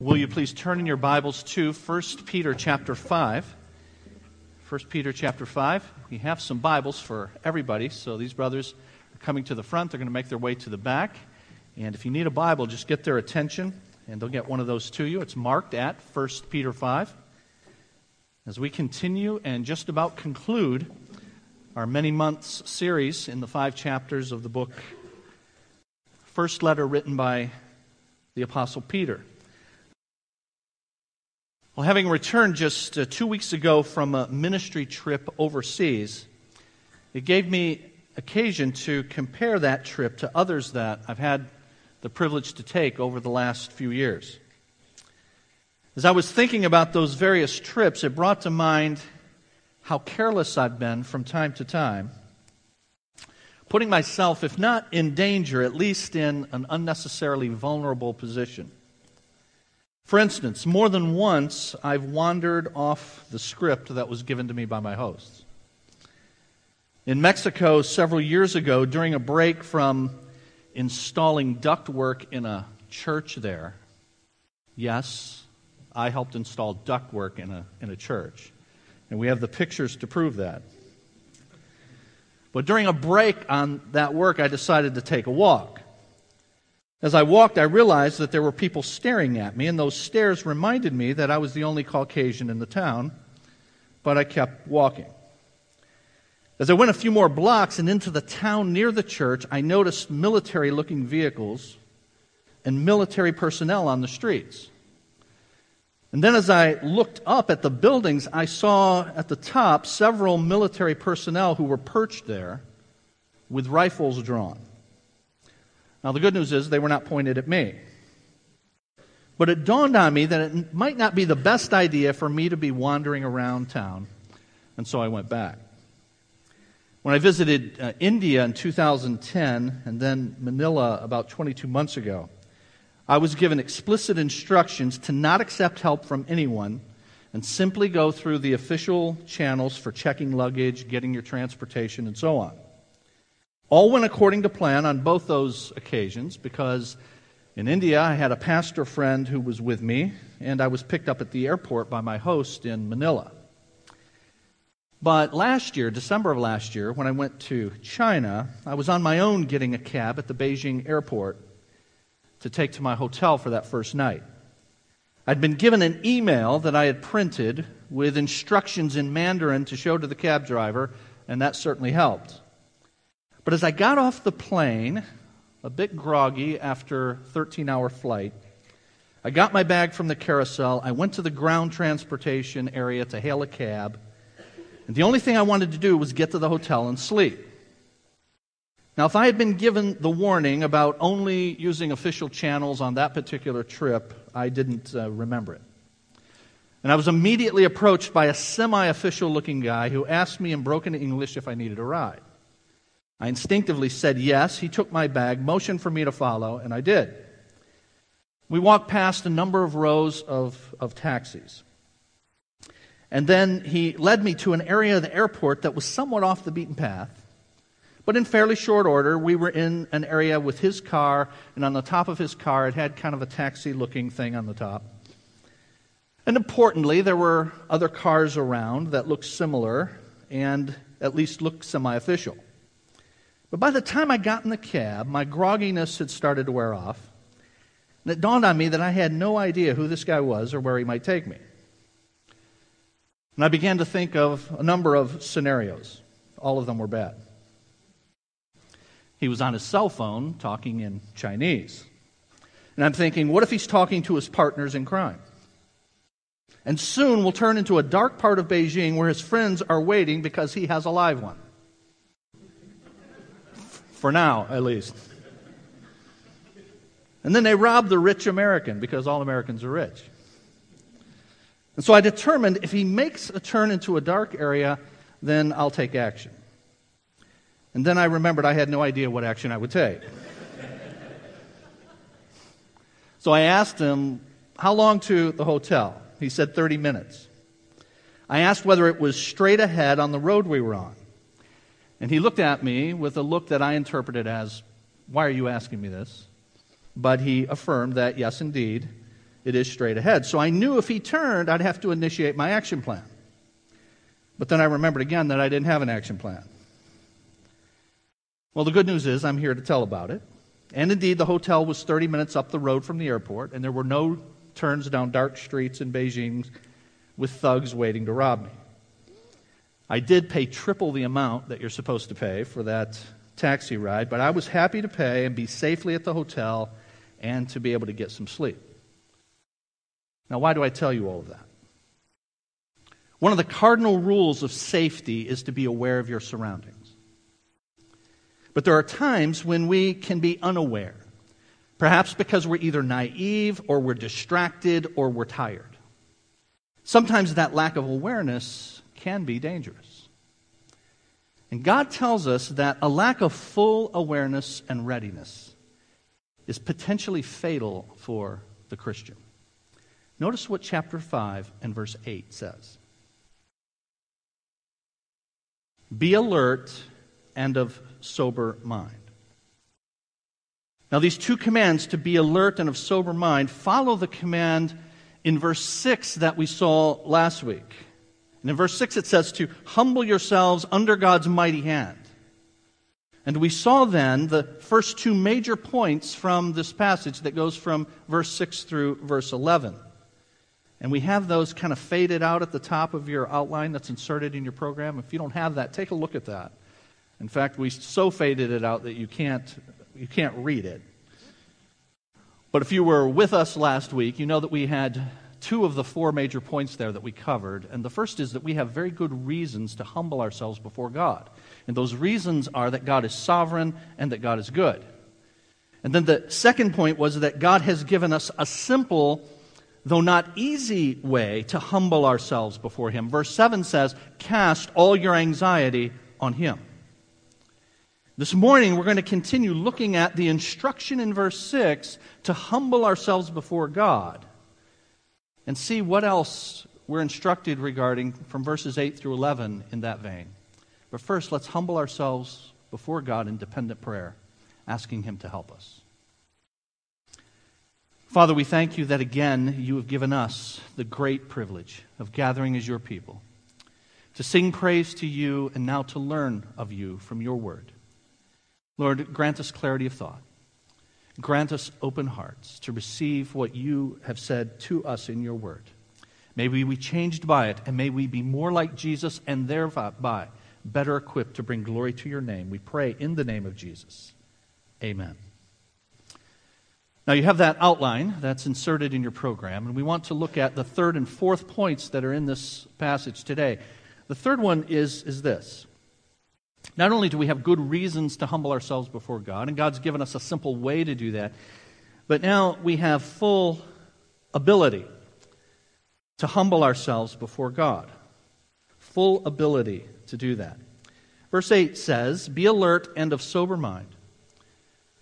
Will you please turn in your Bibles to 1 Peter chapter 5? 1 Peter chapter 5. We have some Bibles for everybody, so these brothers are coming to the front. They're going to make their way to the back. And if you need a Bible, just get their attention, and they'll get one of those to you. It's marked at 1 Peter 5. As we continue and just about conclude our many months series in the five chapters of the book, first letter written by the Apostle Peter. Well, having returned just uh, two weeks ago from a ministry trip overseas, it gave me occasion to compare that trip to others that I've had the privilege to take over the last few years. As I was thinking about those various trips, it brought to mind how careless I've been from time to time, putting myself, if not in danger, at least in an unnecessarily vulnerable position. For instance, more than once I've wandered off the script that was given to me by my hosts. In Mexico, several years ago, during a break from installing ductwork in a church there, yes, I helped install ductwork in a, in a church. And we have the pictures to prove that. But during a break on that work, I decided to take a walk. As I walked, I realized that there were people staring at me, and those stares reminded me that I was the only Caucasian in the town, but I kept walking. As I went a few more blocks and into the town near the church, I noticed military looking vehicles and military personnel on the streets. And then as I looked up at the buildings, I saw at the top several military personnel who were perched there with rifles drawn. Now, the good news is they were not pointed at me. But it dawned on me that it might not be the best idea for me to be wandering around town, and so I went back. When I visited uh, India in 2010 and then Manila about 22 months ago, I was given explicit instructions to not accept help from anyone and simply go through the official channels for checking luggage, getting your transportation, and so on. All went according to plan on both those occasions because in India I had a pastor friend who was with me, and I was picked up at the airport by my host in Manila. But last year, December of last year, when I went to China, I was on my own getting a cab at the Beijing airport to take to my hotel for that first night. I'd been given an email that I had printed with instructions in Mandarin to show to the cab driver, and that certainly helped. But as I got off the plane, a bit groggy after 13 hour flight, I got my bag from the carousel. I went to the ground transportation area to hail a cab. And the only thing I wanted to do was get to the hotel and sleep. Now, if I had been given the warning about only using official channels on that particular trip, I didn't uh, remember it. And I was immediately approached by a semi official looking guy who asked me in broken English if I needed a ride. I instinctively said yes. He took my bag, motioned for me to follow, and I did. We walked past a number of rows of, of taxis. And then he led me to an area of the airport that was somewhat off the beaten path. But in fairly short order, we were in an area with his car, and on the top of his car, it had kind of a taxi looking thing on the top. And importantly, there were other cars around that looked similar and at least looked semi official. But by the time I got in the cab, my grogginess had started to wear off. And it dawned on me that I had no idea who this guy was or where he might take me. And I began to think of a number of scenarios. All of them were bad. He was on his cell phone talking in Chinese. And I'm thinking, what if he's talking to his partners in crime? And soon we'll turn into a dark part of Beijing where his friends are waiting because he has a live one. For now, at least. And then they rob the rich American because all Americans are rich. And so I determined if he makes a turn into a dark area, then I'll take action. And then I remembered I had no idea what action I would take. so I asked him, How long to the hotel? He said 30 minutes. I asked whether it was straight ahead on the road we were on. And he looked at me with a look that I interpreted as, Why are you asking me this? But he affirmed that, yes, indeed, it is straight ahead. So I knew if he turned, I'd have to initiate my action plan. But then I remembered again that I didn't have an action plan. Well, the good news is I'm here to tell about it. And indeed, the hotel was 30 minutes up the road from the airport, and there were no turns down dark streets in Beijing with thugs waiting to rob me. I did pay triple the amount that you're supposed to pay for that taxi ride, but I was happy to pay and be safely at the hotel and to be able to get some sleep. Now, why do I tell you all of that? One of the cardinal rules of safety is to be aware of your surroundings. But there are times when we can be unaware, perhaps because we're either naive or we're distracted or we're tired. Sometimes that lack of awareness can be dangerous. And God tells us that a lack of full awareness and readiness is potentially fatal for the Christian. Notice what chapter 5 and verse 8 says Be alert and of sober mind. Now, these two commands to be alert and of sober mind follow the command in verse 6 that we saw last week. And in verse 6 it says to humble yourselves under God's mighty hand. And we saw then the first two major points from this passage that goes from verse 6 through verse 11. And we have those kind of faded out at the top of your outline that's inserted in your program. If you don't have that, take a look at that. In fact, we so faded it out that you can't, you can't read it. But if you were with us last week, you know that we had two of the four major points there that we covered. And the first is that we have very good reasons to humble ourselves before God. And those reasons are that God is sovereign and that God is good. And then the second point was that God has given us a simple, though not easy, way to humble ourselves before Him. Verse 7 says, Cast all your anxiety on Him. This morning, we're going to continue looking at the instruction in verse 6 to humble ourselves before God and see what else we're instructed regarding from verses 8 through 11 in that vein. But first, let's humble ourselves before God in dependent prayer, asking Him to help us. Father, we thank you that again you have given us the great privilege of gathering as your people, to sing praise to you and now to learn of you from your word. Lord, grant us clarity of thought. Grant us open hearts to receive what you have said to us in your word. May we be changed by it, and may we be more like Jesus and thereby better equipped to bring glory to your name. We pray in the name of Jesus. Amen. Now, you have that outline that's inserted in your program, and we want to look at the third and fourth points that are in this passage today. The third one is, is this not only do we have good reasons to humble ourselves before God, and God's given us a simple way to do that, but now we have full ability to humble ourselves before God. Full ability to do that. Verse 8 says, Be alert and of sober mind.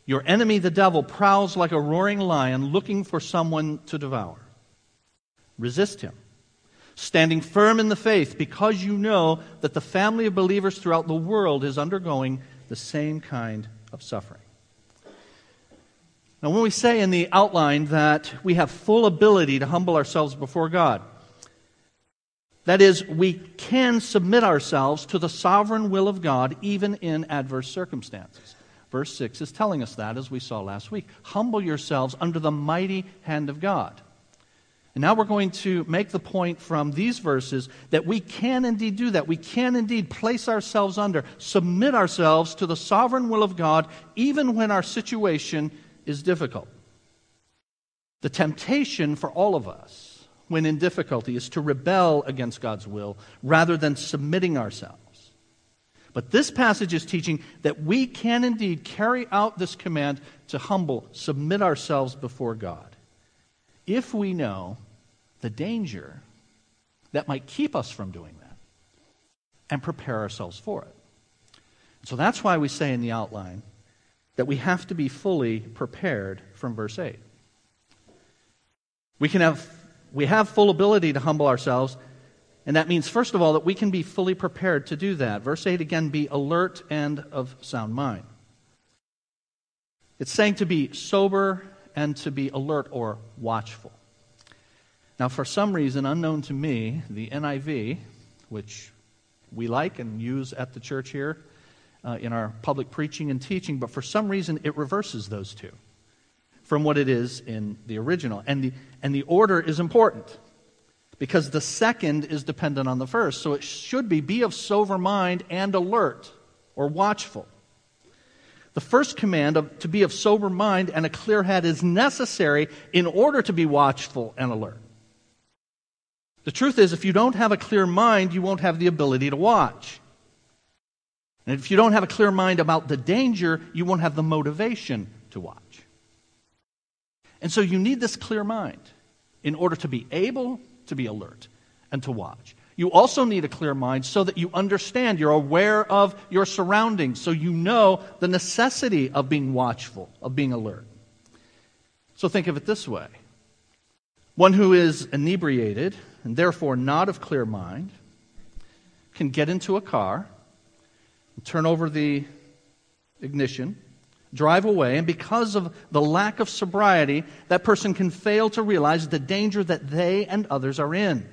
Your enemy, the devil, prowls like a roaring lion looking for someone to devour. Resist him standing firm in the faith because you know that the family of believers throughout the world is undergoing the same kind of suffering. Now, when we say in the outline that we have full ability to humble ourselves before God, that is, we can submit ourselves to the sovereign will of God even in adverse circumstances. Verse 6 is telling us that, as we saw last week. Humble yourselves under the mighty hand of God. And now we're going to make the point from these verses that we can indeed do that. We can indeed place ourselves under, submit ourselves to the sovereign will of God, even when our situation is difficult. The temptation for all of us when in difficulty is to rebel against God's will rather than submitting ourselves. But this passage is teaching that we can indeed carry out this command to humble, submit ourselves before God if we know the danger that might keep us from doing that and prepare ourselves for it. So that's why we say in the outline that we have to be fully prepared from verse 8. We can have we have full ability to humble ourselves, and that means first of all that we can be fully prepared to do that. Verse 8 again be alert and of sound mind. It's saying to be sober and to be alert or watchful. Now, for some reason unknown to me, the NIV, which we like and use at the church here uh, in our public preaching and teaching, but for some reason it reverses those two from what it is in the original. And the, and the order is important because the second is dependent on the first. So it should be be of sober mind and alert or watchful. The first command of, to be of sober mind and a clear head is necessary in order to be watchful and alert. The truth is, if you don't have a clear mind, you won't have the ability to watch. And if you don't have a clear mind about the danger, you won't have the motivation to watch. And so you need this clear mind in order to be able to be alert and to watch. You also need a clear mind so that you understand, you're aware of your surroundings, so you know the necessity of being watchful, of being alert. So think of it this way one who is inebriated and therefore not of clear mind can get into a car, turn over the ignition, drive away, and because of the lack of sobriety, that person can fail to realize the danger that they and others are in.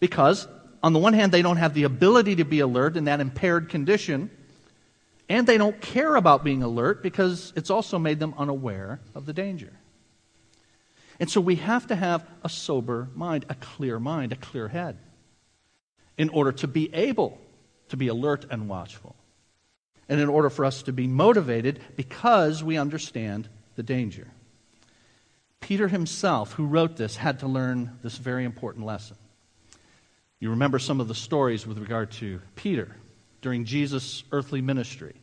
Because, on the one hand, they don't have the ability to be alert in that impaired condition, and they don't care about being alert because it's also made them unaware of the danger. And so we have to have a sober mind, a clear mind, a clear head, in order to be able to be alert and watchful. And in order for us to be motivated because we understand the danger. Peter himself, who wrote this, had to learn this very important lesson. You remember some of the stories with regard to Peter during Jesus' earthly ministry.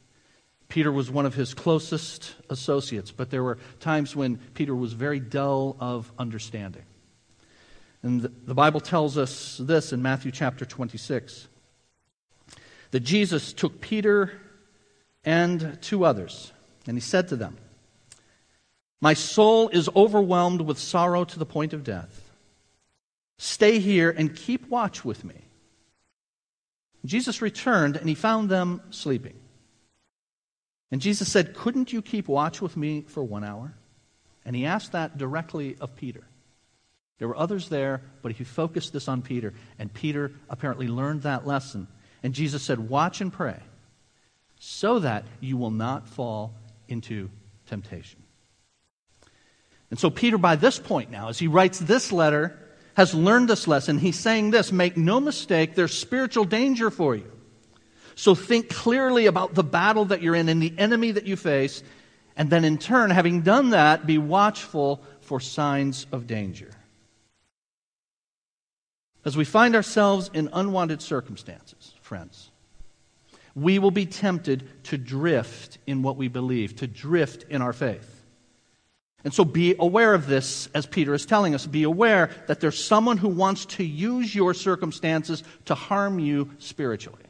Peter was one of his closest associates, but there were times when Peter was very dull of understanding. And the Bible tells us this in Matthew chapter 26 that Jesus took Peter and two others, and he said to them, My soul is overwhelmed with sorrow to the point of death. Stay here and keep watch with me. Jesus returned, and he found them sleeping. And Jesus said, Couldn't you keep watch with me for one hour? And he asked that directly of Peter. There were others there, but he focused this on Peter. And Peter apparently learned that lesson. And Jesus said, Watch and pray so that you will not fall into temptation. And so, Peter, by this point now, as he writes this letter, has learned this lesson. He's saying this Make no mistake, there's spiritual danger for you. So think clearly about the battle that you're in and the enemy that you face. And then, in turn, having done that, be watchful for signs of danger. As we find ourselves in unwanted circumstances, friends, we will be tempted to drift in what we believe, to drift in our faith. And so be aware of this, as Peter is telling us. Be aware that there's someone who wants to use your circumstances to harm you spiritually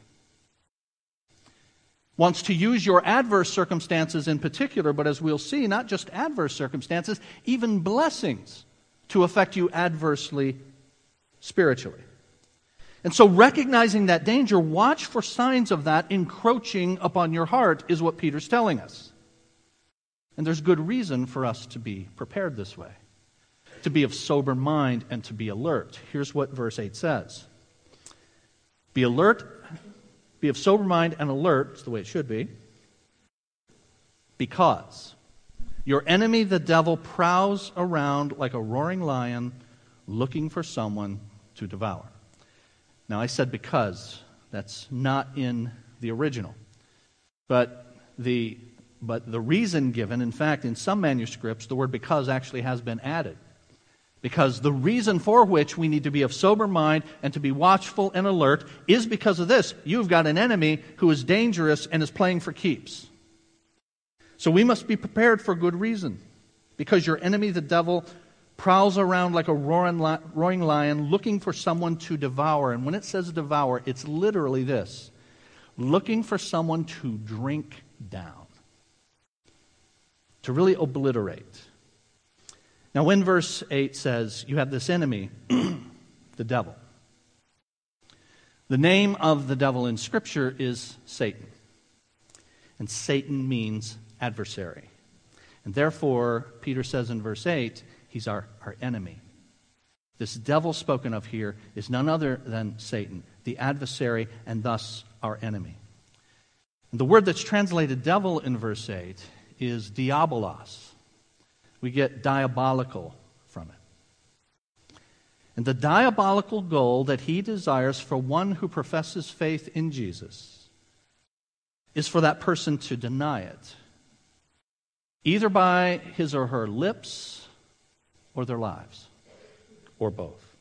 wants to use your adverse circumstances in particular, but as we'll see, not just adverse circumstances, even blessings to affect you adversely spiritually. And so, recognizing that danger, watch for signs of that encroaching upon your heart, is what Peter's telling us. And there's good reason for us to be prepared this way, to be of sober mind and to be alert. Here's what verse 8 says Be alert be of sober mind and alert, it's the way it should be, because your enemy, the devil, prowls around like a roaring lion looking for someone to devour. Now, I said because. That's not in the original. But the, but the reason given, in fact, in some manuscripts, the word because actually has been added. Because the reason for which we need to be of sober mind and to be watchful and alert is because of this. You've got an enemy who is dangerous and is playing for keeps. So we must be prepared for good reason. Because your enemy, the devil, prowls around like a roaring, lion looking for someone to devour. And when it says devour, it's literally this looking for someone to drink down, to really obliterate. Now, when verse 8 says, You have this enemy, the devil, the name of the devil in Scripture is Satan. And Satan means adversary. And therefore, Peter says in verse 8, he's our, our enemy. This devil spoken of here is none other than Satan, the adversary, and thus our enemy. And the word that's translated devil in verse 8 is diabolos. We get diabolical from it. And the diabolical goal that he desires for one who professes faith in Jesus is for that person to deny it, either by his or her lips or their lives, or both.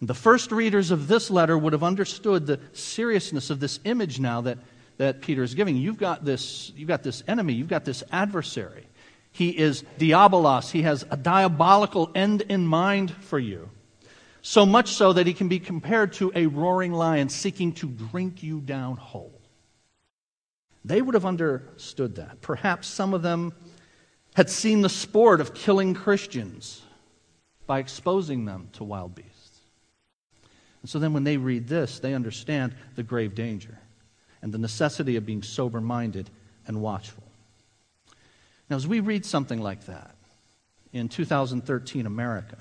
The first readers of this letter would have understood the seriousness of this image now that, that Peter is giving. You've got, this, you've got this enemy, you've got this adversary. He is diabolos, he has a diabolical end in mind for you. So much so that he can be compared to a roaring lion seeking to drink you down whole. They would have understood that. Perhaps some of them had seen the sport of killing Christians by exposing them to wild beasts. And so then when they read this, they understand the grave danger and the necessity of being sober minded and watchful. Now, as we read something like that in 2013 America,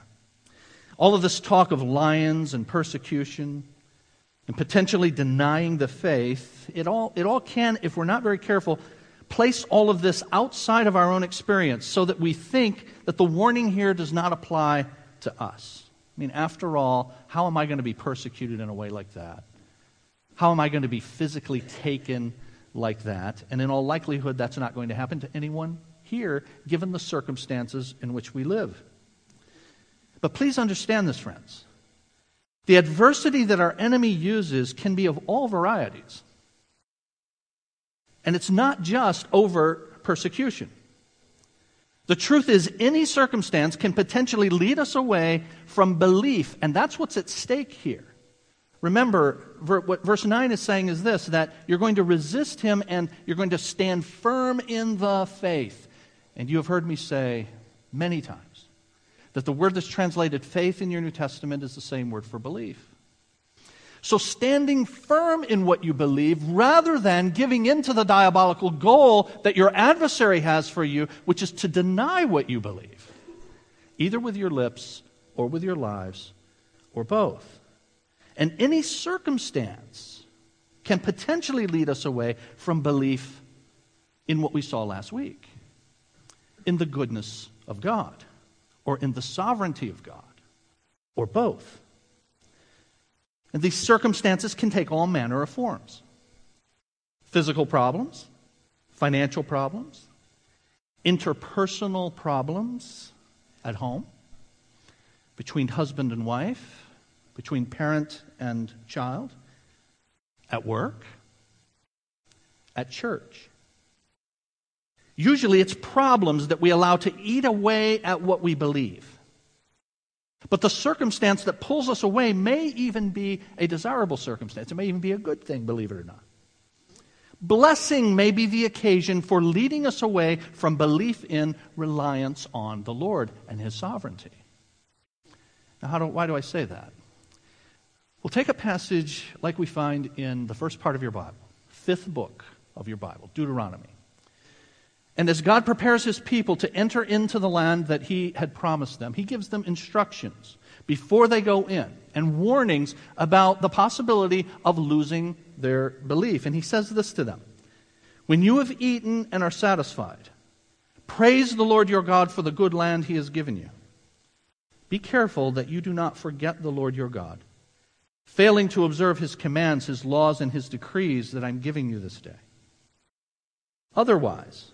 all of this talk of lions and persecution and potentially denying the faith, it all, it all can, if we're not very careful, place all of this outside of our own experience so that we think that the warning here does not apply to us. I mean, after all, how am I going to be persecuted in a way like that? How am I going to be physically taken like that? And in all likelihood, that's not going to happen to anyone here, given the circumstances in which we live. But please understand this, friends. The adversity that our enemy uses can be of all varieties. And it's not just over persecution. The truth is, any circumstance can potentially lead us away from belief, and that's what's at stake here. Remember, what verse 9 is saying is this that you're going to resist him and you're going to stand firm in the faith. And you have heard me say many times that the word that's translated faith in your New Testament is the same word for belief. So, standing firm in what you believe rather than giving in to the diabolical goal that your adversary has for you, which is to deny what you believe, either with your lips or with your lives or both. And any circumstance can potentially lead us away from belief in what we saw last week in the goodness of God, or in the sovereignty of God, or both. And these circumstances can take all manner of forms physical problems, financial problems, interpersonal problems at home, between husband and wife, between parent and child, at work, at church. Usually it's problems that we allow to eat away at what we believe. But the circumstance that pulls us away may even be a desirable circumstance. It may even be a good thing, believe it or not. Blessing may be the occasion for leading us away from belief in reliance on the Lord and His sovereignty. Now, do, why do I say that? Well, take a passage like we find in the first part of your Bible, fifth book of your Bible, Deuteronomy. And as God prepares his people to enter into the land that he had promised them, he gives them instructions before they go in and warnings about the possibility of losing their belief. And he says this to them When you have eaten and are satisfied, praise the Lord your God for the good land he has given you. Be careful that you do not forget the Lord your God, failing to observe his commands, his laws, and his decrees that I'm giving you this day. Otherwise,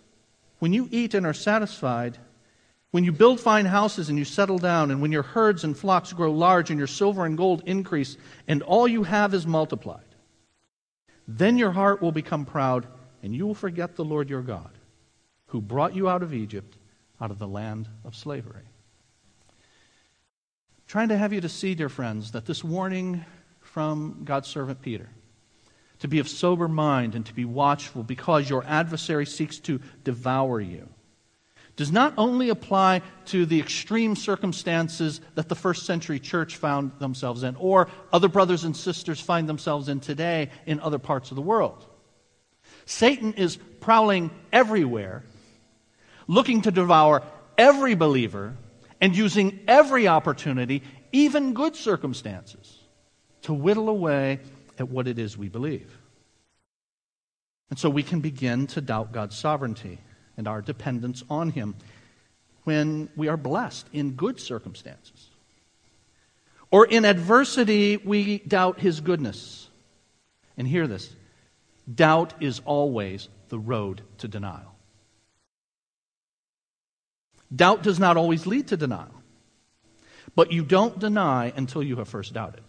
when you eat and are satisfied, when you build fine houses and you settle down, and when your herds and flocks grow large and your silver and gold increase, and all you have is multiplied, then your heart will become proud, and you will forget the Lord your God, who brought you out of Egypt, out of the land of slavery. I'm trying to have you to see, dear friends, that this warning from God's servant Peter to be of sober mind and to be watchful because your adversary seeks to devour you does not only apply to the extreme circumstances that the first century church found themselves in or other brothers and sisters find themselves in today in other parts of the world. Satan is prowling everywhere, looking to devour every believer and using every opportunity, even good circumstances, to whittle away at what it is we believe. And so we can begin to doubt God's sovereignty and our dependence on Him when we are blessed in good circumstances. Or in adversity, we doubt His goodness. And hear this doubt is always the road to denial. Doubt does not always lead to denial, but you don't deny until you have first doubted.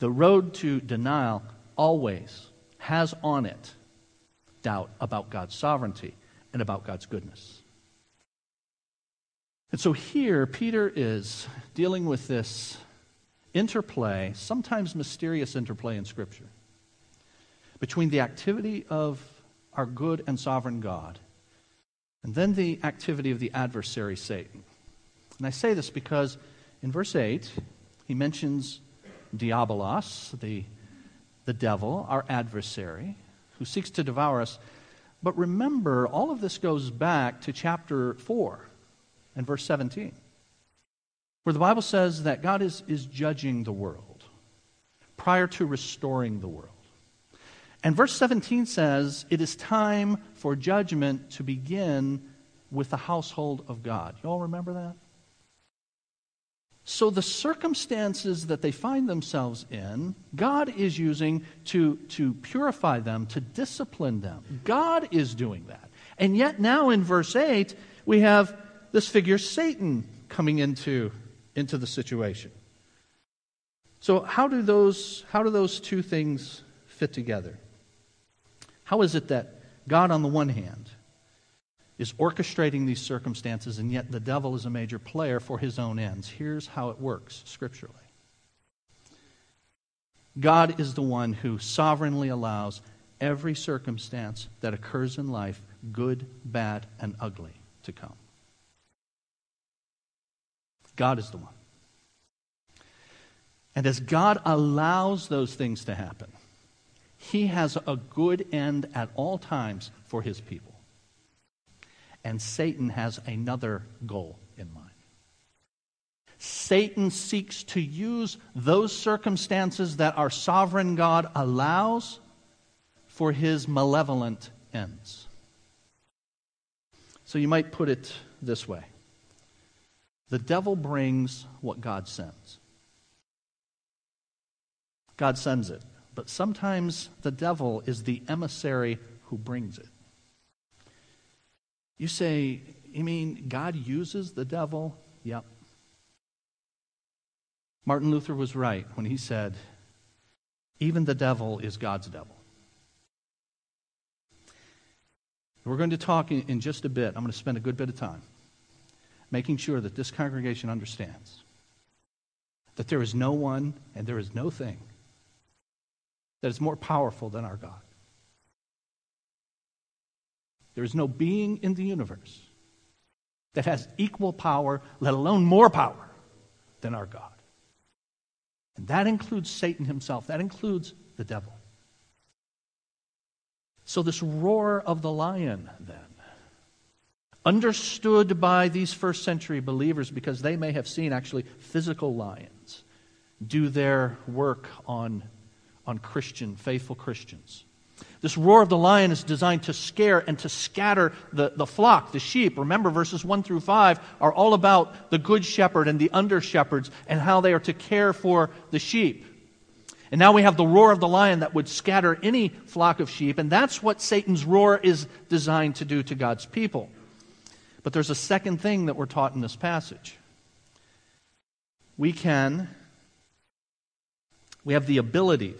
The road to denial always has on it doubt about God's sovereignty and about God's goodness. And so here, Peter is dealing with this interplay, sometimes mysterious interplay in Scripture, between the activity of our good and sovereign God and then the activity of the adversary, Satan. And I say this because in verse 8, he mentions Diabolos, the, the devil, our adversary, who seeks to devour us. But remember, all of this goes back to chapter 4 and verse 17, where the Bible says that God is, is judging the world prior to restoring the world. And verse 17 says, It is time for judgment to begin with the household of God. You all remember that? So, the circumstances that they find themselves in, God is using to, to purify them, to discipline them. God is doing that. And yet, now in verse 8, we have this figure, Satan, coming into, into the situation. So, how do, those, how do those two things fit together? How is it that God, on the one hand, is orchestrating these circumstances, and yet the devil is a major player for his own ends? Here's how it works scripturally God is the one who sovereignly allows every circumstance that occurs in life, good, bad, and ugly, to come. God is the one. And as God allows those things to happen, he has a good end at all times for his people. And Satan has another goal in mind. Satan seeks to use those circumstances that our sovereign God allows for his malevolent ends. So you might put it this way The devil brings what God sends. God sends it. But sometimes the devil is the emissary who brings it. You say, you mean God uses the devil? Yep. Martin Luther was right when he said, even the devil is God's devil. We're going to talk in, just a bit. I'm going to spend a good bit of time making sure that this congregation understands that there is no one and there is no thing that is more powerful than our God. There is no being in the universe that has equal power, let alone more power, than our God. And that includes Satan himself, that includes the devil. So, this roar of the lion, then, understood by these first century believers because they may have seen actually physical lions do their work on on Christian, faithful Christians. This roar of the lion is designed to scare and to scatter the, the flock, the sheep. Remember, verses 1 through 5 are all about the good shepherd and the under shepherds and how they are to care for the sheep. And now we have the roar of the lion that would scatter any flock of sheep, and that's what Satan's roar is designed to do to God's people. But there's a second thing that we're taught in this passage. We can, we have the ability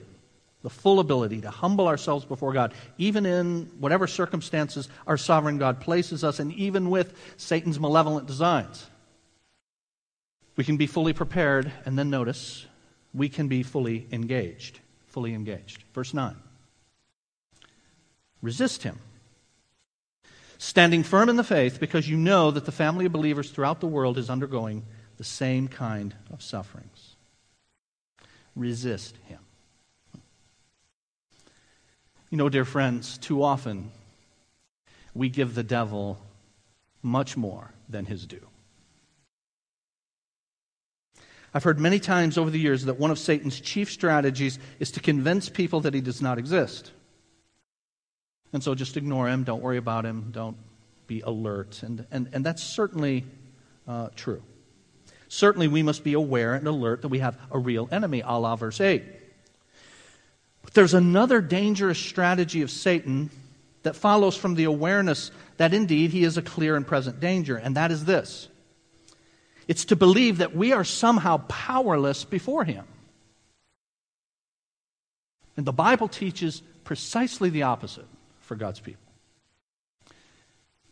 the full ability to humble ourselves before God, even in whatever circumstances our sovereign God places us, and even with Satan's malevolent designs. We can be fully prepared, and then notice, we can be fully engaged. Fully engaged. Verse 9. Resist him. Standing firm in the faith because you know that the family of believers throughout the world is undergoing the same kind of sufferings. Resist him. You know, dear friends, too often we give the devil much more than his due. I've heard many times over the years that one of Satan's chief strategies is to convince people that he does not exist. And so just ignore him, don't worry about him, don't be alert. And, and, and that's certainly uh, true. Certainly, we must be aware and alert that we have a real enemy, a la verse 8. But there's another dangerous strategy of Satan that follows from the awareness that indeed he is a clear and present danger, and that is this it's to believe that we are somehow powerless before him. And the Bible teaches precisely the opposite for God's people.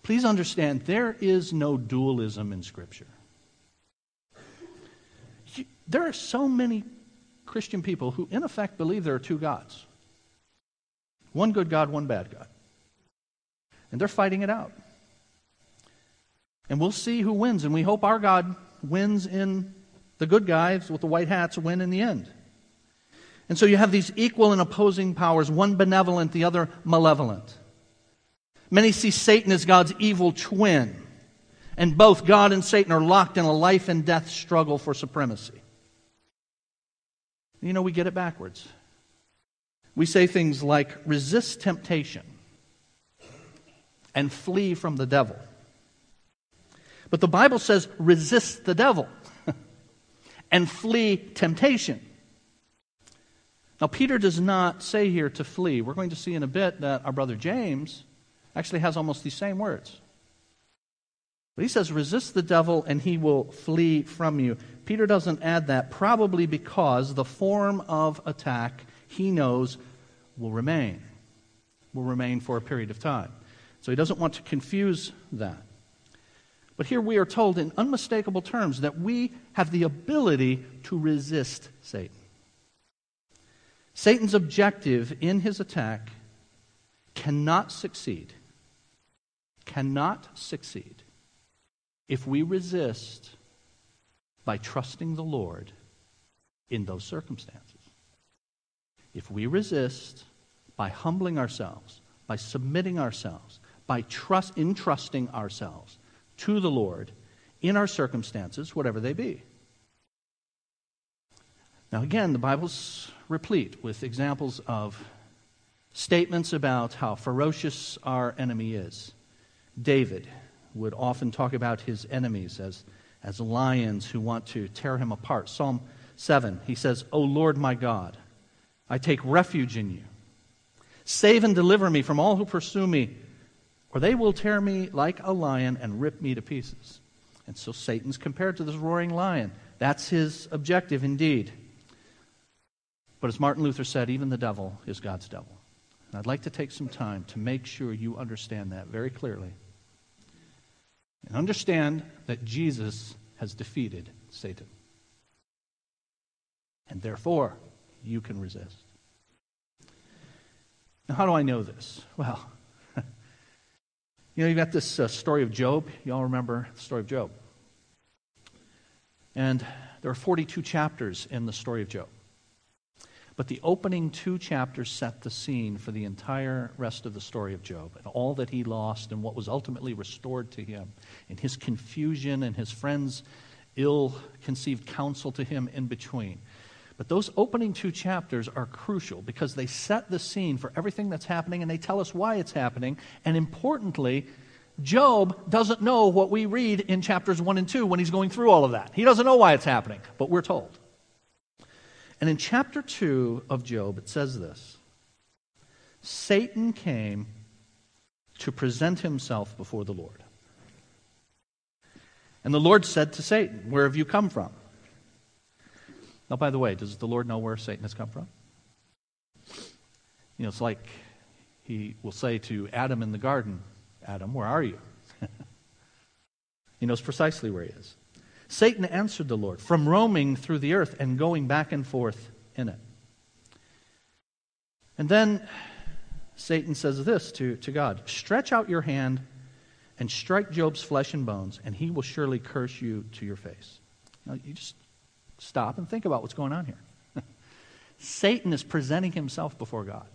Please understand, there is no dualism in Scripture. There are so many Christian people who, in effect, believe there are two gods one good God, one bad God. And they're fighting it out. And we'll see who wins, and we hope our God wins in the good guys with the white hats win in the end. And so you have these equal and opposing powers, one benevolent, the other malevolent. Many see Satan as God's evil twin, and both God and Satan are locked in a life and death struggle for supremacy. You know, we get it backwards. We say things like resist temptation and flee from the devil. But the Bible says resist the devil and flee temptation. Now, Peter does not say here to flee. We're going to see in a bit that our brother James actually has almost these same words. But he says, resist the devil and he will flee from you. Peter doesn't add that, probably because the form of attack he knows will remain, will remain for a period of time. So he doesn't want to confuse that. But here we are told in unmistakable terms that we have the ability to resist Satan. Satan's objective in his attack cannot succeed cannot succeed if we resist by trusting the Lord in those circumstances. If we resist by humbling ourselves, by submitting ourselves, by trust, entrusting ourselves to the Lord in our circumstances, whatever they be. Now, again, the Bible's replete with examples of statements about how ferocious our enemy is David would often talk about his enemies as, as lions who want to tear him apart. Psalm 7, he says, O Lord my God, I take refuge in you. Save and deliver me from all who pursue me, or they will tear me like a lion and rip me to pieces. And so Satan's compared to this roaring lion. That's his objective indeed. But as Martin Luther said, even the devil is God's devil. And I'd like to take some time to make sure you understand that very clearly. And understand that Jesus has defeated Satan. And therefore, you can resist. Now, how do I know this? Well, you know, you've got this uh, story of Job. You all remember the story of Job. And there are 42 chapters in the story of Job. But the opening two chapters set the scene for the entire rest of the story of Job and all that he lost and what was ultimately restored to him, and his confusion and his friends' ill conceived counsel to him in between. But those opening two chapters are crucial because they set the scene for everything that's happening and they tell us why it's happening. And importantly, Job doesn't know what we read in chapters 1 and 2 when he's going through all of that. He doesn't know why it's happening, but we're told. And in chapter 2 of Job, it says this Satan came to present himself before the Lord. And the Lord said to Satan, Where have you come from? Now, by the way, does the Lord know where Satan has come from? You know, it's like he will say to Adam in the garden, Adam, where are you? he knows precisely where he is. Satan answered the Lord from roaming through the earth and going back and forth in it. And then Satan says this to, to God Stretch out your hand and strike Job's flesh and bones, and he will surely curse you to your face. Now, you just stop and think about what's going on here. Satan is presenting himself before God.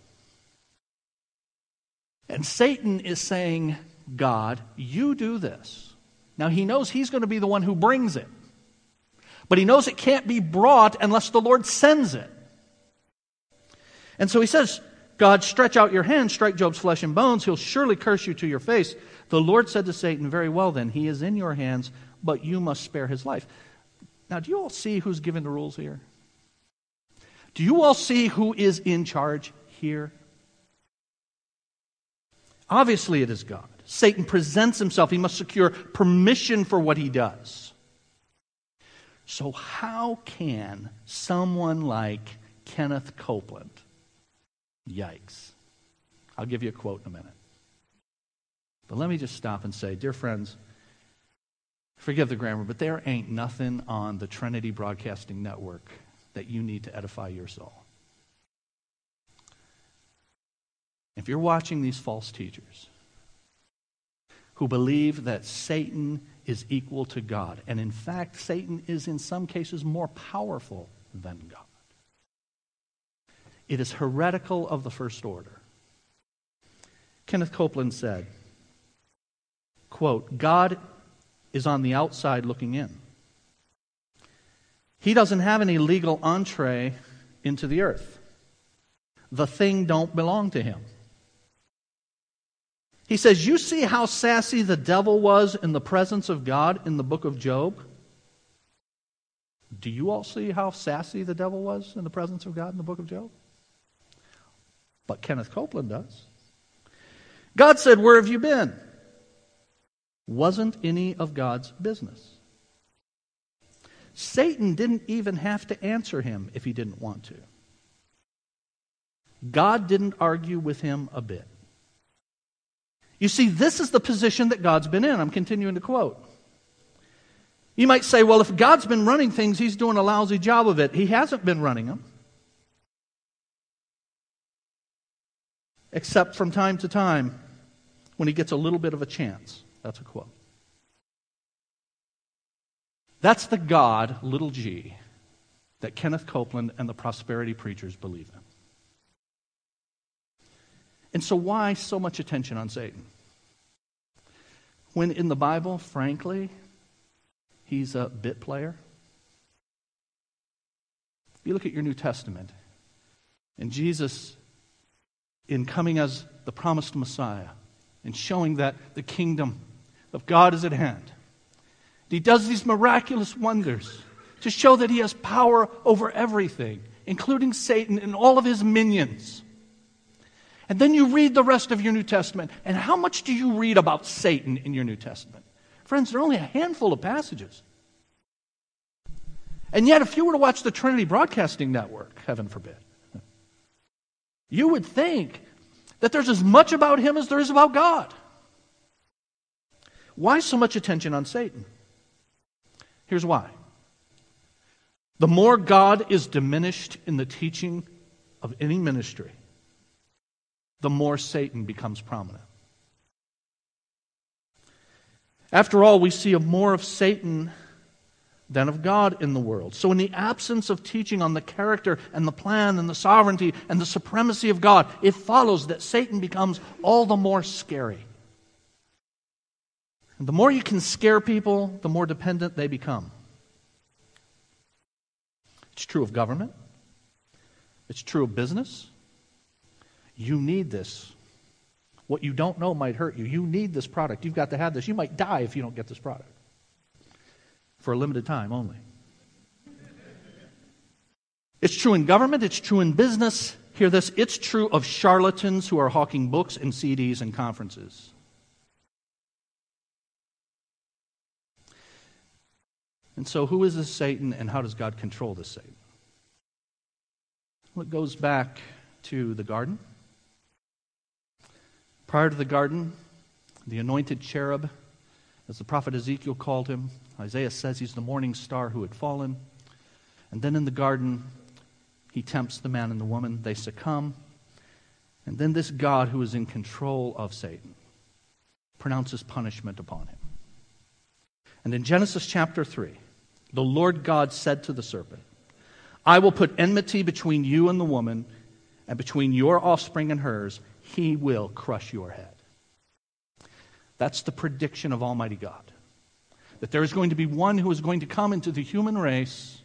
And Satan is saying, God, you do this. Now, he knows he's going to be the one who brings it. But he knows it can't be brought unless the Lord sends it. And so he says, God, stretch out your hand, strike Job's flesh and bones. He'll surely curse you to your face. The Lord said to Satan, Very well, then, he is in your hands, but you must spare his life. Now, do you all see who's giving the rules here? Do you all see who is in charge here? Obviously, it is God. Satan presents himself. He must secure permission for what he does. So, how can someone like Kenneth Copeland, yikes, I'll give you a quote in a minute. But let me just stop and say, dear friends, forgive the grammar, but there ain't nothing on the Trinity Broadcasting Network that you need to edify your soul. If you're watching these false teachers who believe that Satan is equal to God, and in fact, Satan is in some cases more powerful than God, it is heretical of the first order. Kenneth Copeland said, quote, God is on the outside looking in. He doesn't have any legal entree into the earth. The thing don't belong to him. He says, You see how sassy the devil was in the presence of God in the book of Job? Do you all see how sassy the devil was in the presence of God in the book of Job? But Kenneth Copeland does. God said, Where have you been? Wasn't any of God's business. Satan didn't even have to answer him if he didn't want to. God didn't argue with him a bit. You see, this is the position that God's been in. I'm continuing to quote. You might say, well, if God's been running things, he's doing a lousy job of it. He hasn't been running them. Except from time to time when he gets a little bit of a chance. That's a quote. That's the God, little g, that Kenneth Copeland and the prosperity preachers believe in. And so, why so much attention on Satan? When in the Bible, frankly, he's a bit player. If You look at your New Testament, and Jesus, in coming as the promised Messiah and showing that the kingdom of God is at hand, he does these miraculous wonders to show that he has power over everything, including Satan and all of his minions. And then you read the rest of your New Testament. And how much do you read about Satan in your New Testament? Friends, there are only a handful of passages. And yet, if you were to watch the Trinity Broadcasting Network, heaven forbid, you would think that there's as much about him as there is about God. Why so much attention on Satan? Here's why. The more God is diminished in the teaching of any ministry, the more Satan becomes prominent. After all, we see more of Satan than of God in the world. So, in the absence of teaching on the character and the plan and the sovereignty and the supremacy of God, it follows that Satan becomes all the more scary. And the more you can scare people, the more dependent they become. It's true of government, it's true of business, you need this. What you don't know might hurt you. You need this product. You've got to have this. You might die if you don't get this product for a limited time only. It's true in government, it's true in business. Hear this it's true of charlatans who are hawking books and CDs and conferences. And so, who is this Satan and how does God control this Satan? Well, it goes back to the garden. Prior to the garden, the anointed cherub, as the prophet Ezekiel called him, Isaiah says he's the morning star who had fallen. And then in the garden, he tempts the man and the woman. They succumb. And then this God who is in control of Satan pronounces punishment upon him. And in Genesis chapter 3, the Lord God said to the serpent, I will put enmity between you and the woman, and between your offspring and hers he will crush your head. That's the prediction of Almighty God. that there is going to be one who is going to come into the human race,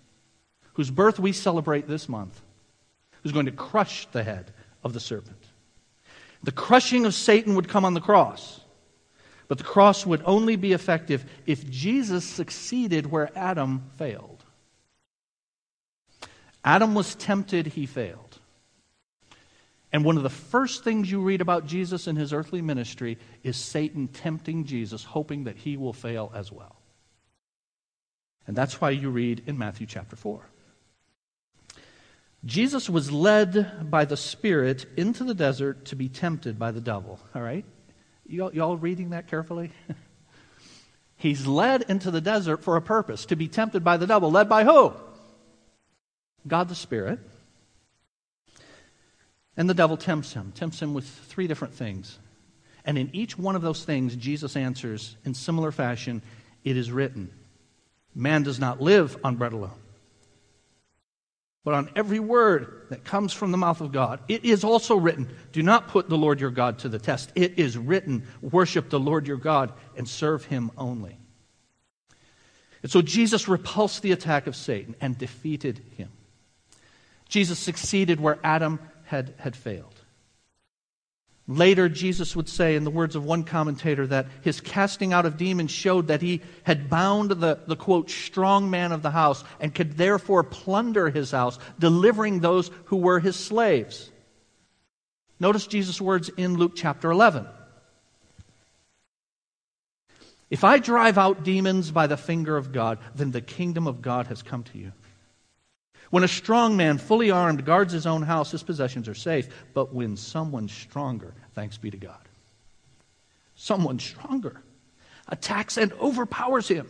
whose birth we celebrate this month, who's going to crush the head of the serpent. The crushing of Satan would come on the cross. But the cross would only be effective if Jesus succeeded where Adam failed. Adam was tempted, he failed. And one of the first things you read about Jesus in his earthly ministry is Satan tempting Jesus, hoping that he will fail as well. And that's why you read in Matthew chapter 4. Jesus was led by the Spirit into the desert to be tempted by the devil. All right? Y'all, y'all reading that carefully? He's led into the desert for a purpose, to be tempted by the devil. Led by who? God the Spirit. And the devil tempts him, tempts him with three different things. And in each one of those things, Jesus answers in similar fashion It is written, man does not live on bread alone but on every word that comes from the mouth of God. It is also written, Do not put the Lord your God to the test. It is written, Worship the Lord your God and serve him only. And so Jesus repulsed the attack of Satan and defeated him. Jesus succeeded where Adam had, had failed. Later, Jesus would say, in the words of one commentator, that his casting out of demons showed that he had bound the, the quote, strong man of the house and could therefore plunder his house, delivering those who were his slaves. Notice Jesus' words in Luke chapter 11. If I drive out demons by the finger of God, then the kingdom of God has come to you. When a strong man, fully armed, guards his own house, his possessions are safe. But when someone stronger, thanks be to God, someone stronger attacks and overpowers him,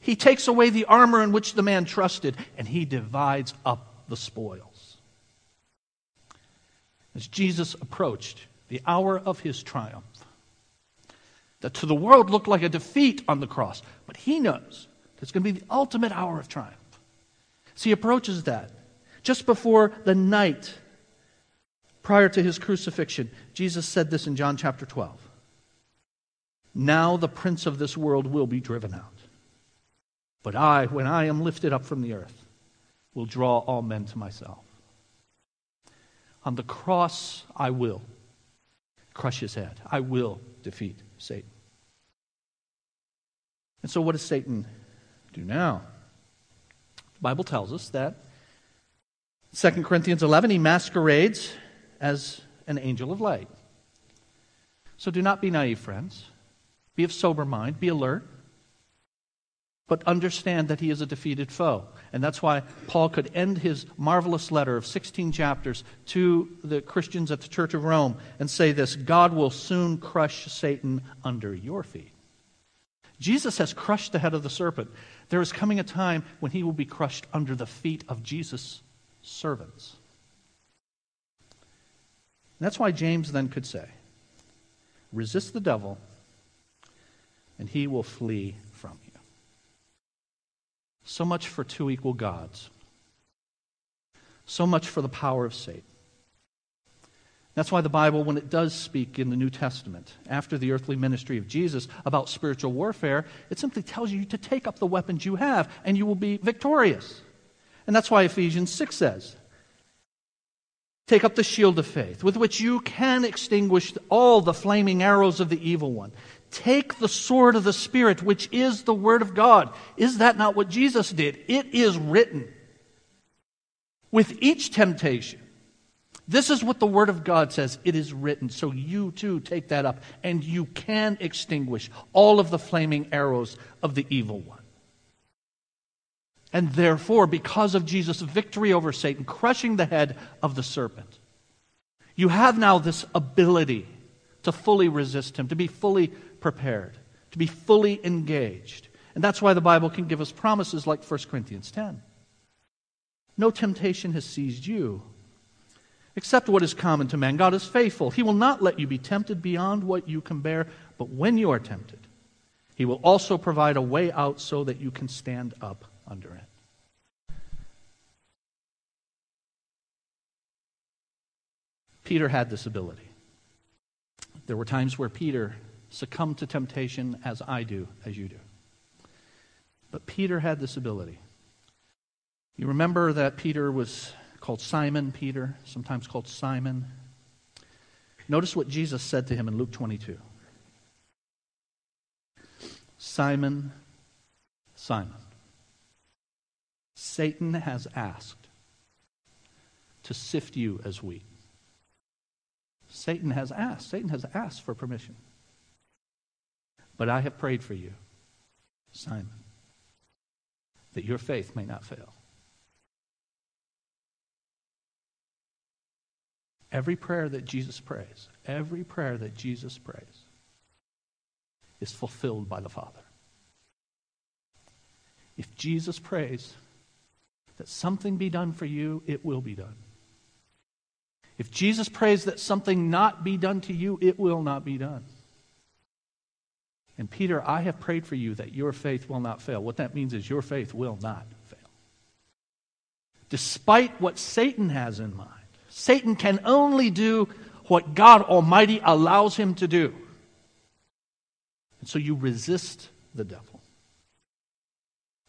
he takes away the armor in which the man trusted and he divides up the spoils. As Jesus approached the hour of his triumph, that to the world looked like a defeat on the cross, but he knows it's going to be the ultimate hour of triumph. So he approaches that. Just before the night prior to his crucifixion, Jesus said this in John chapter 12. Now the prince of this world will be driven out. But I, when I am lifted up from the earth, will draw all men to myself. On the cross, I will crush his head. I will defeat Satan. And so, what does Satan do now? Bible tells us that 2 Corinthians 11, he masquerades as an angel of light. So do not be naive, friends. Be of sober mind, be alert, but understand that he is a defeated foe. And that's why Paul could end his marvelous letter of 16 chapters to the Christians at the Church of Rome and say this God will soon crush Satan under your feet. Jesus has crushed the head of the serpent. There is coming a time when he will be crushed under the feet of Jesus' servants. And that's why James then could say, Resist the devil, and he will flee from you. So much for two equal gods. So much for the power of Satan. That's why the Bible, when it does speak in the New Testament, after the earthly ministry of Jesus, about spiritual warfare, it simply tells you to take up the weapons you have and you will be victorious. And that's why Ephesians 6 says, Take up the shield of faith, with which you can extinguish all the flaming arrows of the evil one. Take the sword of the Spirit, which is the Word of God. Is that not what Jesus did? It is written. With each temptation, this is what the Word of God says. It is written. So you too take that up, and you can extinguish all of the flaming arrows of the evil one. And therefore, because of Jesus' victory over Satan, crushing the head of the serpent, you have now this ability to fully resist him, to be fully prepared, to be fully engaged. And that's why the Bible can give us promises like 1 Corinthians 10. No temptation has seized you Accept what is common to man. God is faithful. He will not let you be tempted beyond what you can bear, but when you are tempted, He will also provide a way out so that you can stand up under it. Peter had this ability. There were times where Peter succumbed to temptation as I do, as you do. But Peter had this ability. You remember that Peter was called Simon Peter, sometimes called Simon. Notice what Jesus said to him in Luke 22 Simon, Simon, Satan has asked to sift you as wheat. Satan has asked. Satan has asked for permission. But I have prayed for you, Simon, that your faith may not fail. Every prayer that Jesus prays, every prayer that Jesus prays, is fulfilled by the Father. If Jesus prays that something be done for you, it will be done. If Jesus prays that something not be done to you, it will not be done. And Peter, I have prayed for you that your faith will not fail. What that means is your faith will not fail. Despite what Satan has in mind. Satan can only do what God Almighty allows him to do. And so you resist the devil.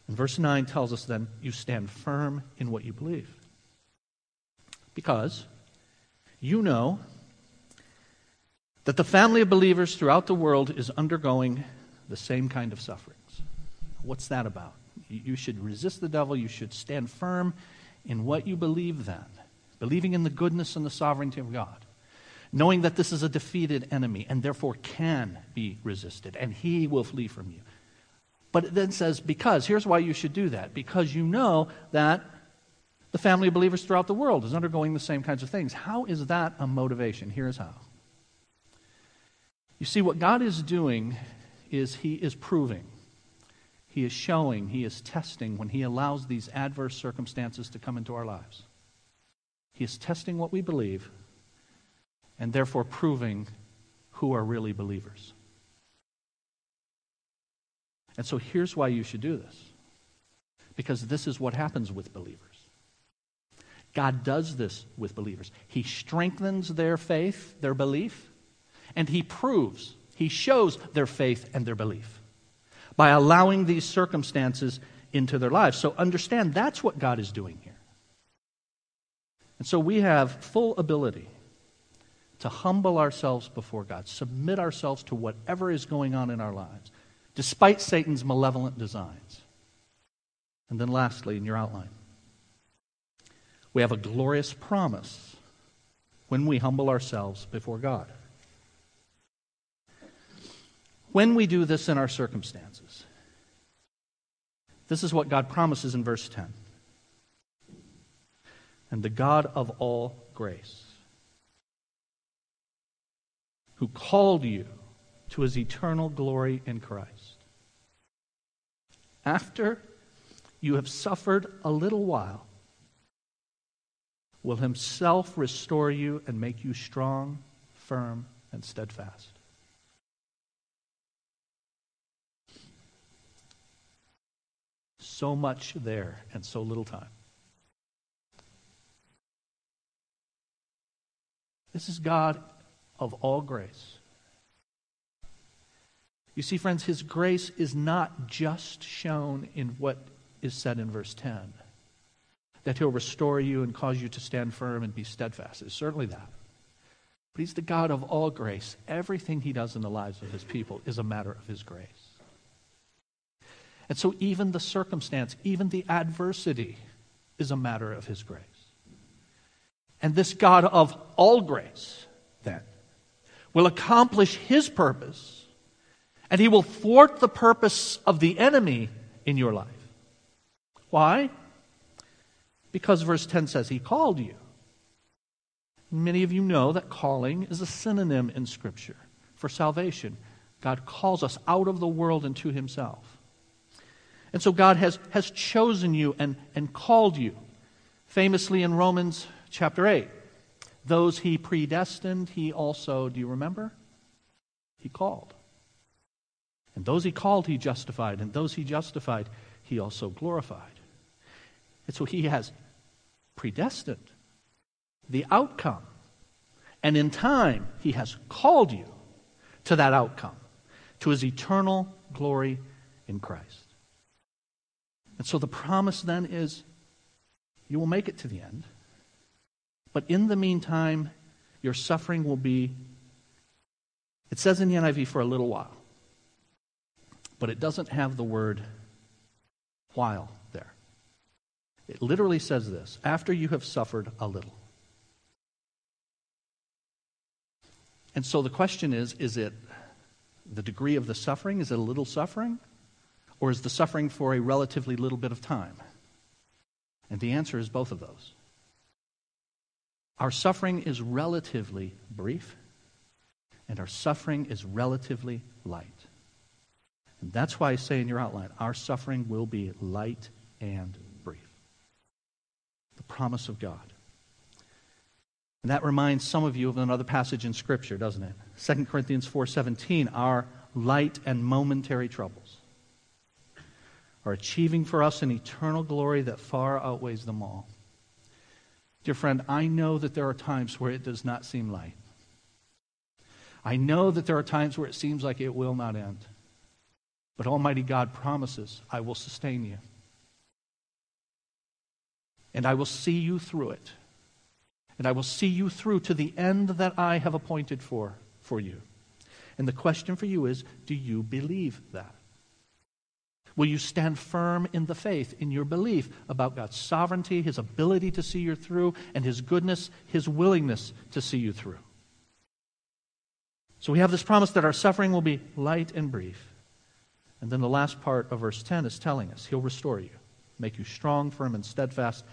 And verse 9 tells us then you stand firm in what you believe. Because you know that the family of believers throughout the world is undergoing the same kind of sufferings. What's that about? You should resist the devil. You should stand firm in what you believe then believing in the goodness and the sovereignty of God, knowing that this is a defeated enemy and therefore can be resisted, and he will flee from you. But it then says, because, here's why you should do that because you know that the family of believers throughout the world is undergoing the same kinds of things. How is that a motivation? Here's how. You see, what God is doing is He is proving, He is showing, He is testing when He allows these adverse circumstances to come into our lives. He is testing what we believe and therefore proving who are really believers. And so here's why you should do this because this is what happens with believers. God does this with believers. He strengthens their faith, their belief, and He proves, He shows their faith and their belief by allowing these circumstances into their lives. So understand that's what God is doing. And so we have full ability to humble ourselves before God, submit ourselves to whatever is going on in our lives, despite Satan's malevolent designs. And then, lastly, in your outline, we have a glorious promise when we humble ourselves before God. When we do this in our circumstances, this is what God promises in verse 10 and the God of all grace, who called you to his eternal glory in Christ. After you have suffered a little while, will himself restore you and make you strong, firm, and steadfast. So much there and so little time. This is God of all grace. You see, friends, His grace is not just shown in what is said in verse 10 that He'll restore you and cause you to stand firm and be steadfast. It's certainly that. But He's the God of all grace. Everything He does in the lives of His people is a matter of His grace. And so, even the circumstance, even the adversity, is a matter of His grace. And this God of all grace, then, will accomplish his purpose, and he will thwart the purpose of the enemy in your life. Why? Because verse 10 says he called you. Many of you know that calling is a synonym in Scripture for salvation. God calls us out of the world and to himself. And so God has, has chosen you and, and called you. Famously in Romans chapter 8. Those he predestined, he also, do you remember? He called. And those he called, he justified. And those he justified, he also glorified. And so he has predestined the outcome. And in time, he has called you to that outcome, to his eternal glory in Christ. And so the promise then is you will make it to the end. But in the meantime, your suffering will be, it says in the NIV, for a little while. But it doesn't have the word while there. It literally says this after you have suffered a little. And so the question is is it the degree of the suffering? Is it a little suffering? Or is the suffering for a relatively little bit of time? And the answer is both of those. Our suffering is relatively brief, and our suffering is relatively light. And that's why I say in your outline, our suffering will be light and brief. The promise of God. And that reminds some of you of another passage in Scripture, doesn't it? 2 Corinthians 4.17, our light and momentary troubles are achieving for us an eternal glory that far outweighs them all. Dear friend, I know that there are times where it does not seem light. I know that there are times where it seems like it will not end. But Almighty God promises, I will sustain you. And I will see you through it. And I will see you through to the end that I have appointed for, for you. And the question for you is do you believe that? Will you stand firm in the faith, in your belief about God's sovereignty, His ability to see you through, and His goodness, His willingness to see you through? So we have this promise that our suffering will be light and brief. And then the last part of verse 10 is telling us He'll restore you, make you strong, firm, and steadfast.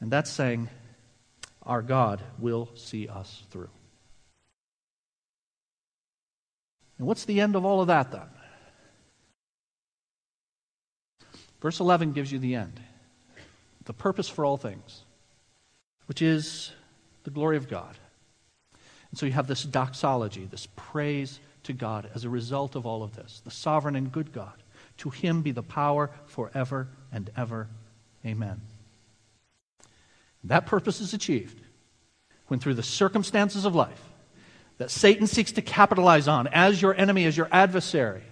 And that's saying, Our God will see us through. And what's the end of all of that then? Verse 11 gives you the end, the purpose for all things, which is the glory of God. And so you have this doxology, this praise to God as a result of all of this, the sovereign and good God. To him be the power forever and ever. Amen. That purpose is achieved when, through the circumstances of life that Satan seeks to capitalize on as your enemy, as your adversary,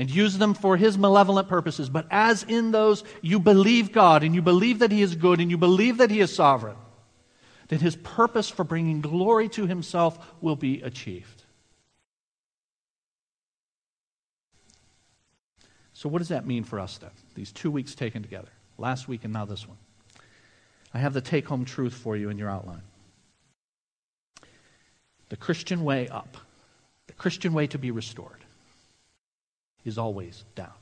and use them for his malevolent purposes. But as in those you believe God and you believe that he is good and you believe that he is sovereign, then his purpose for bringing glory to himself will be achieved. So, what does that mean for us then? These two weeks taken together, last week and now this one. I have the take home truth for you in your outline. The Christian way up, the Christian way to be restored is always down.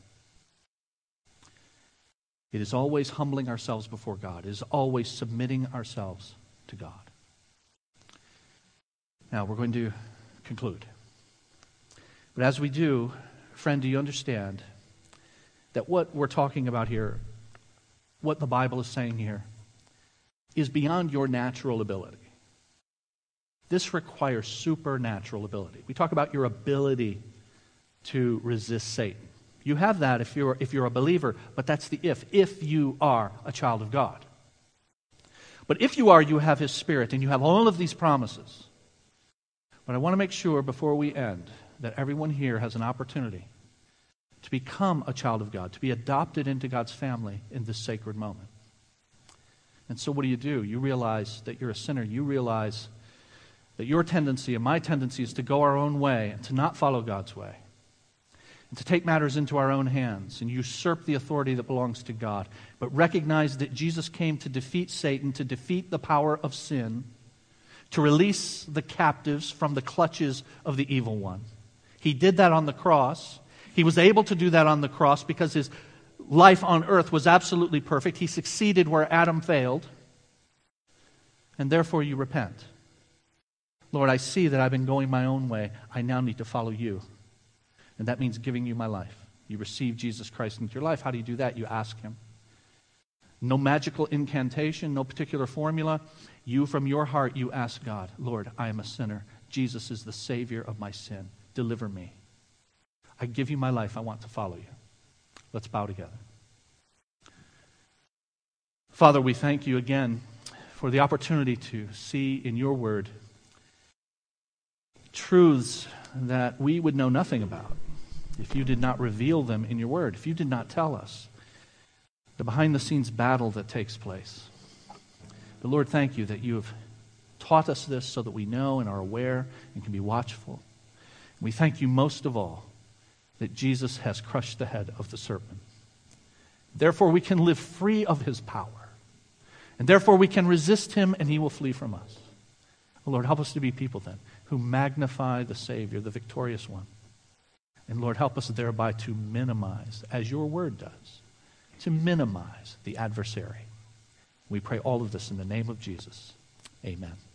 It is always humbling ourselves before God. It is always submitting ourselves to God. Now, we're going to conclude. But as we do, friend, do you understand that what we're talking about here, what the Bible is saying here, is beyond your natural ability? This requires supernatural ability. We talk about your ability to resist Satan. You have that if you're, if you're a believer, but that's the if, if you are a child of God. But if you are, you have His Spirit and you have all of these promises. But I want to make sure before we end that everyone here has an opportunity to become a child of God, to be adopted into God's family in this sacred moment. And so, what do you do? You realize that you're a sinner. You realize that your tendency and my tendency is to go our own way and to not follow God's way and to take matters into our own hands and usurp the authority that belongs to God, but recognize that Jesus came to defeat Satan, to defeat the power of sin, to release the captives from the clutches of the evil one. He did that on the cross. He was able to do that on the cross because his life on earth was absolutely perfect. He succeeded where Adam failed. And therefore, you repent. Lord, I see that I've been going my own way. I now need to follow you. And that means giving you my life. You receive Jesus Christ into your life. How do you do that? You ask Him. No magical incantation, no particular formula. You, from your heart, you ask God, Lord, I am a sinner. Jesus is the Savior of my sin. Deliver me. I give you my life. I want to follow you. Let's bow together. Father, we thank you again for the opportunity to see in your word truths that we would know nothing about if you did not reveal them in your word, if you did not tell us the behind the scenes battle that takes place. But Lord, thank you that you have taught us this so that we know and are aware and can be watchful. We thank you most of all that Jesus has crushed the head of the serpent. Therefore, we can live free of his power. And therefore, we can resist him and he will flee from us. Oh, Lord, help us to be people then who magnify the Savior, the victorious one. And Lord, help us thereby to minimize, as your word does, to minimize the adversary. We pray all of this in the name of Jesus. Amen.